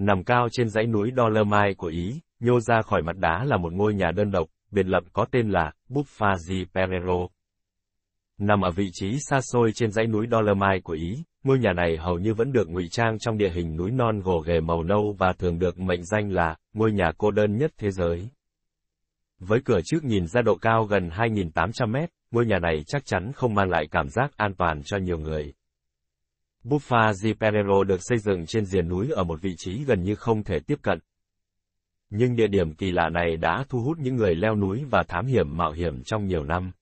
Nằm cao trên dãy núi Dolomite của Ý, nhô ra khỏi mặt đá là một ngôi nhà đơn độc, biệt lập có tên là Buffa di Perero. Nằm ở vị trí xa xôi trên dãy núi Dolomite của Ý, ngôi nhà này hầu như vẫn được ngụy trang trong địa hình núi non gồ ghề màu nâu và thường được mệnh danh là ngôi nhà cô đơn nhất thế giới. Với cửa trước nhìn ra độ cao gần 2.800 mét, ngôi nhà này chắc chắn không mang lại cảm giác an toàn cho nhiều người. Buffa di Perero được xây dựng trên diền núi ở một vị trí gần như không thể tiếp cận. Nhưng địa điểm kỳ lạ này đã thu hút những người leo núi và thám hiểm mạo hiểm trong nhiều năm.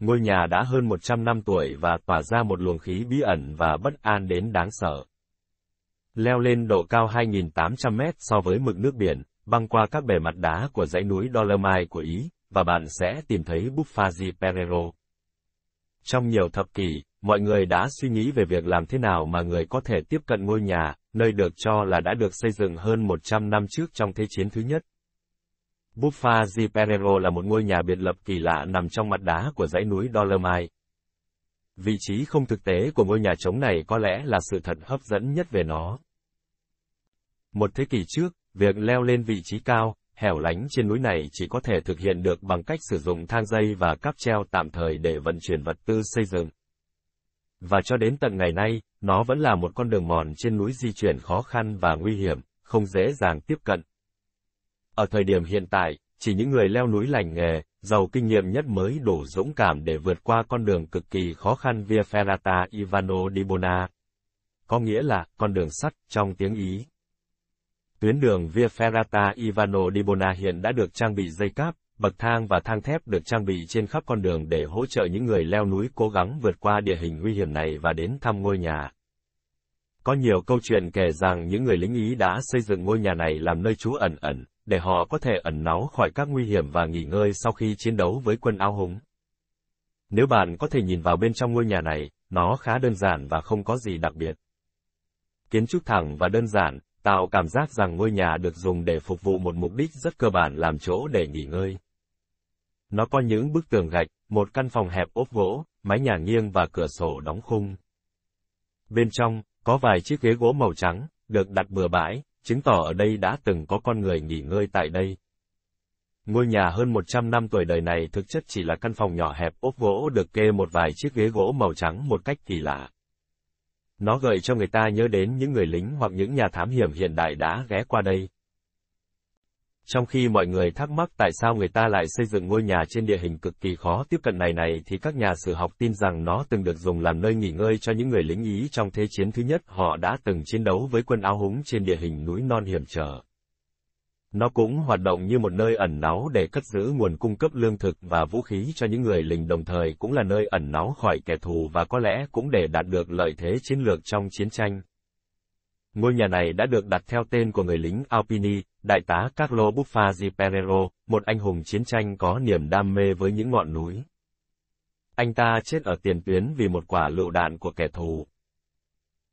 Ngôi nhà đã hơn 100 năm tuổi và tỏa ra một luồng khí bí ẩn và bất an đến đáng sợ. Leo lên độ cao 2.800 mét so với mực nước biển, băng qua các bề mặt đá của dãy núi Dolomite của Ý, và bạn sẽ tìm thấy Buffa di Perero. Trong nhiều thập kỷ, mọi người đã suy nghĩ về việc làm thế nào mà người có thể tiếp cận ngôi nhà, nơi được cho là đã được xây dựng hơn 100 năm trước trong Thế chiến thứ nhất. Buffa di Perero là một ngôi nhà biệt lập kỳ lạ nằm trong mặt đá của dãy núi Dolomite. Vị trí không thực tế của ngôi nhà trống này có lẽ là sự thật hấp dẫn nhất về nó. Một thế kỷ trước, việc leo lên vị trí cao, hẻo lánh trên núi này chỉ có thể thực hiện được bằng cách sử dụng thang dây và cáp treo tạm thời để vận chuyển vật tư xây dựng. Và cho đến tận ngày nay, nó vẫn là một con đường mòn trên núi di chuyển khó khăn và nguy hiểm, không dễ dàng tiếp cận. Ở thời điểm hiện tại, chỉ những người leo núi lành nghề, giàu kinh nghiệm nhất mới đủ dũng cảm để vượt qua con đường cực kỳ khó khăn Via Ferrata Ivano di Bona. Có nghĩa là con đường sắt trong tiếng Ý. Tuyến đường Via Ferrata Ivano di Bona hiện đã được trang bị dây cáp, bậc thang và thang thép được trang bị trên khắp con đường để hỗ trợ những người leo núi cố gắng vượt qua địa hình nguy hiểm này và đến thăm ngôi nhà. Có nhiều câu chuyện kể rằng những người lính Ý đã xây dựng ngôi nhà này làm nơi trú ẩn ẩn, để họ có thể ẩn náu khỏi các nguy hiểm và nghỉ ngơi sau khi chiến đấu với quân ao húng. Nếu bạn có thể nhìn vào bên trong ngôi nhà này, nó khá đơn giản và không có gì đặc biệt. Kiến trúc thẳng và đơn giản, tạo cảm giác rằng ngôi nhà được dùng để phục vụ một mục đích rất cơ bản làm chỗ để nghỉ ngơi. Nó có những bức tường gạch, một căn phòng hẹp ốp gỗ, mái nhà nghiêng và cửa sổ đóng khung. Bên trong, có vài chiếc ghế gỗ màu trắng, được đặt bừa bãi, chứng tỏ ở đây đã từng có con người nghỉ ngơi tại đây. Ngôi nhà hơn 100 năm tuổi đời này thực chất chỉ là căn phòng nhỏ hẹp ốp gỗ được kê một vài chiếc ghế gỗ màu trắng một cách kỳ lạ. Nó gợi cho người ta nhớ đến những người lính hoặc những nhà thám hiểm hiện đại đã ghé qua đây. Trong khi mọi người thắc mắc tại sao người ta lại xây dựng ngôi nhà trên địa hình cực kỳ khó tiếp cận này này, thì các nhà sử học tin rằng nó từng được dùng làm nơi nghỉ ngơi cho những người lính Ý trong Thế chiến thứ nhất họ đã từng chiến đấu với quân áo húng trên địa hình núi non hiểm trở. Nó cũng hoạt động như một nơi ẩn náu để cất giữ nguồn cung cấp lương thực và vũ khí cho những người lính đồng thời cũng là nơi ẩn náu khỏi kẻ thù và có lẽ cũng để đạt được lợi thế chiến lược trong chiến tranh. Ngôi nhà này đã được đặt theo tên của người lính Alpini, đại tá Carlo Buffazi Perero, một anh hùng chiến tranh có niềm đam mê với những ngọn núi. Anh ta chết ở tiền tuyến vì một quả lựu đạn của kẻ thù.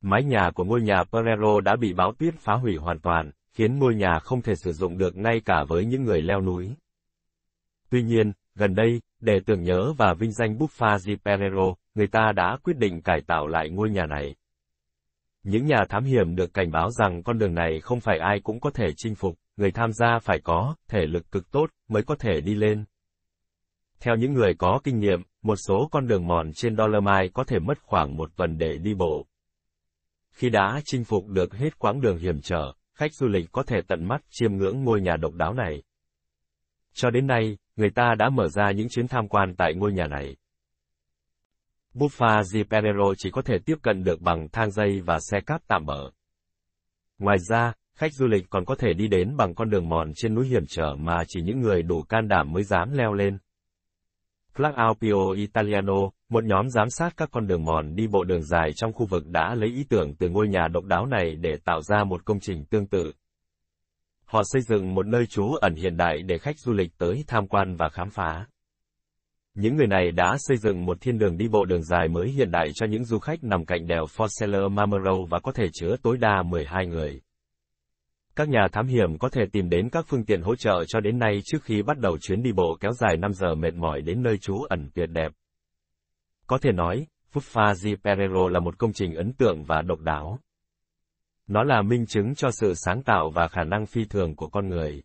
Mái nhà của ngôi nhà Perero đã bị báo tuyết phá hủy hoàn toàn, khiến ngôi nhà không thể sử dụng được ngay cả với những người leo núi. Tuy nhiên, gần đây, để tưởng nhớ và vinh danh Buffazi Perero, người ta đã quyết định cải tạo lại ngôi nhà này. Những nhà thám hiểm được cảnh báo rằng con đường này không phải ai cũng có thể chinh phục, người tham gia phải có thể lực cực tốt mới có thể đi lên. Theo những người có kinh nghiệm, một số con đường mòn trên Dolomite có thể mất khoảng một tuần để đi bộ. Khi đã chinh phục được hết quãng đường hiểm trở, khách du lịch có thể tận mắt chiêm ngưỡng ngôi nhà độc đáo này. Cho đến nay, người ta đã mở ra những chuyến tham quan tại ngôi nhà này. Buffa di Perero chỉ có thể tiếp cận được bằng thang dây và xe cáp tạm bỡ. Ngoài ra, khách du lịch còn có thể đi đến bằng con đường mòn trên núi hiểm trở mà chỉ những người đủ can đảm mới dám leo lên. Flag Alpio Italiano, một nhóm giám sát các con đường mòn đi bộ đường dài trong khu vực đã lấy ý tưởng từ ngôi nhà độc đáo này để tạo ra một công trình tương tự. Họ xây dựng một nơi trú ẩn hiện đại để khách du lịch tới tham quan và khám phá. Những người này đã xây dựng một thiên đường đi bộ đường dài mới hiện đại cho những du khách nằm cạnh đèo Forceller Marmaro và có thể chứa tối đa 12 người. Các nhà thám hiểm có thể tìm đến các phương tiện hỗ trợ cho đến nay trước khi bắt đầu chuyến đi bộ kéo dài 5 giờ mệt mỏi đến nơi trú ẩn tuyệt đẹp. Có thể nói, Fuffa di Perero là một công trình ấn tượng và độc đáo. Nó là minh chứng cho sự sáng tạo và khả năng phi thường của con người.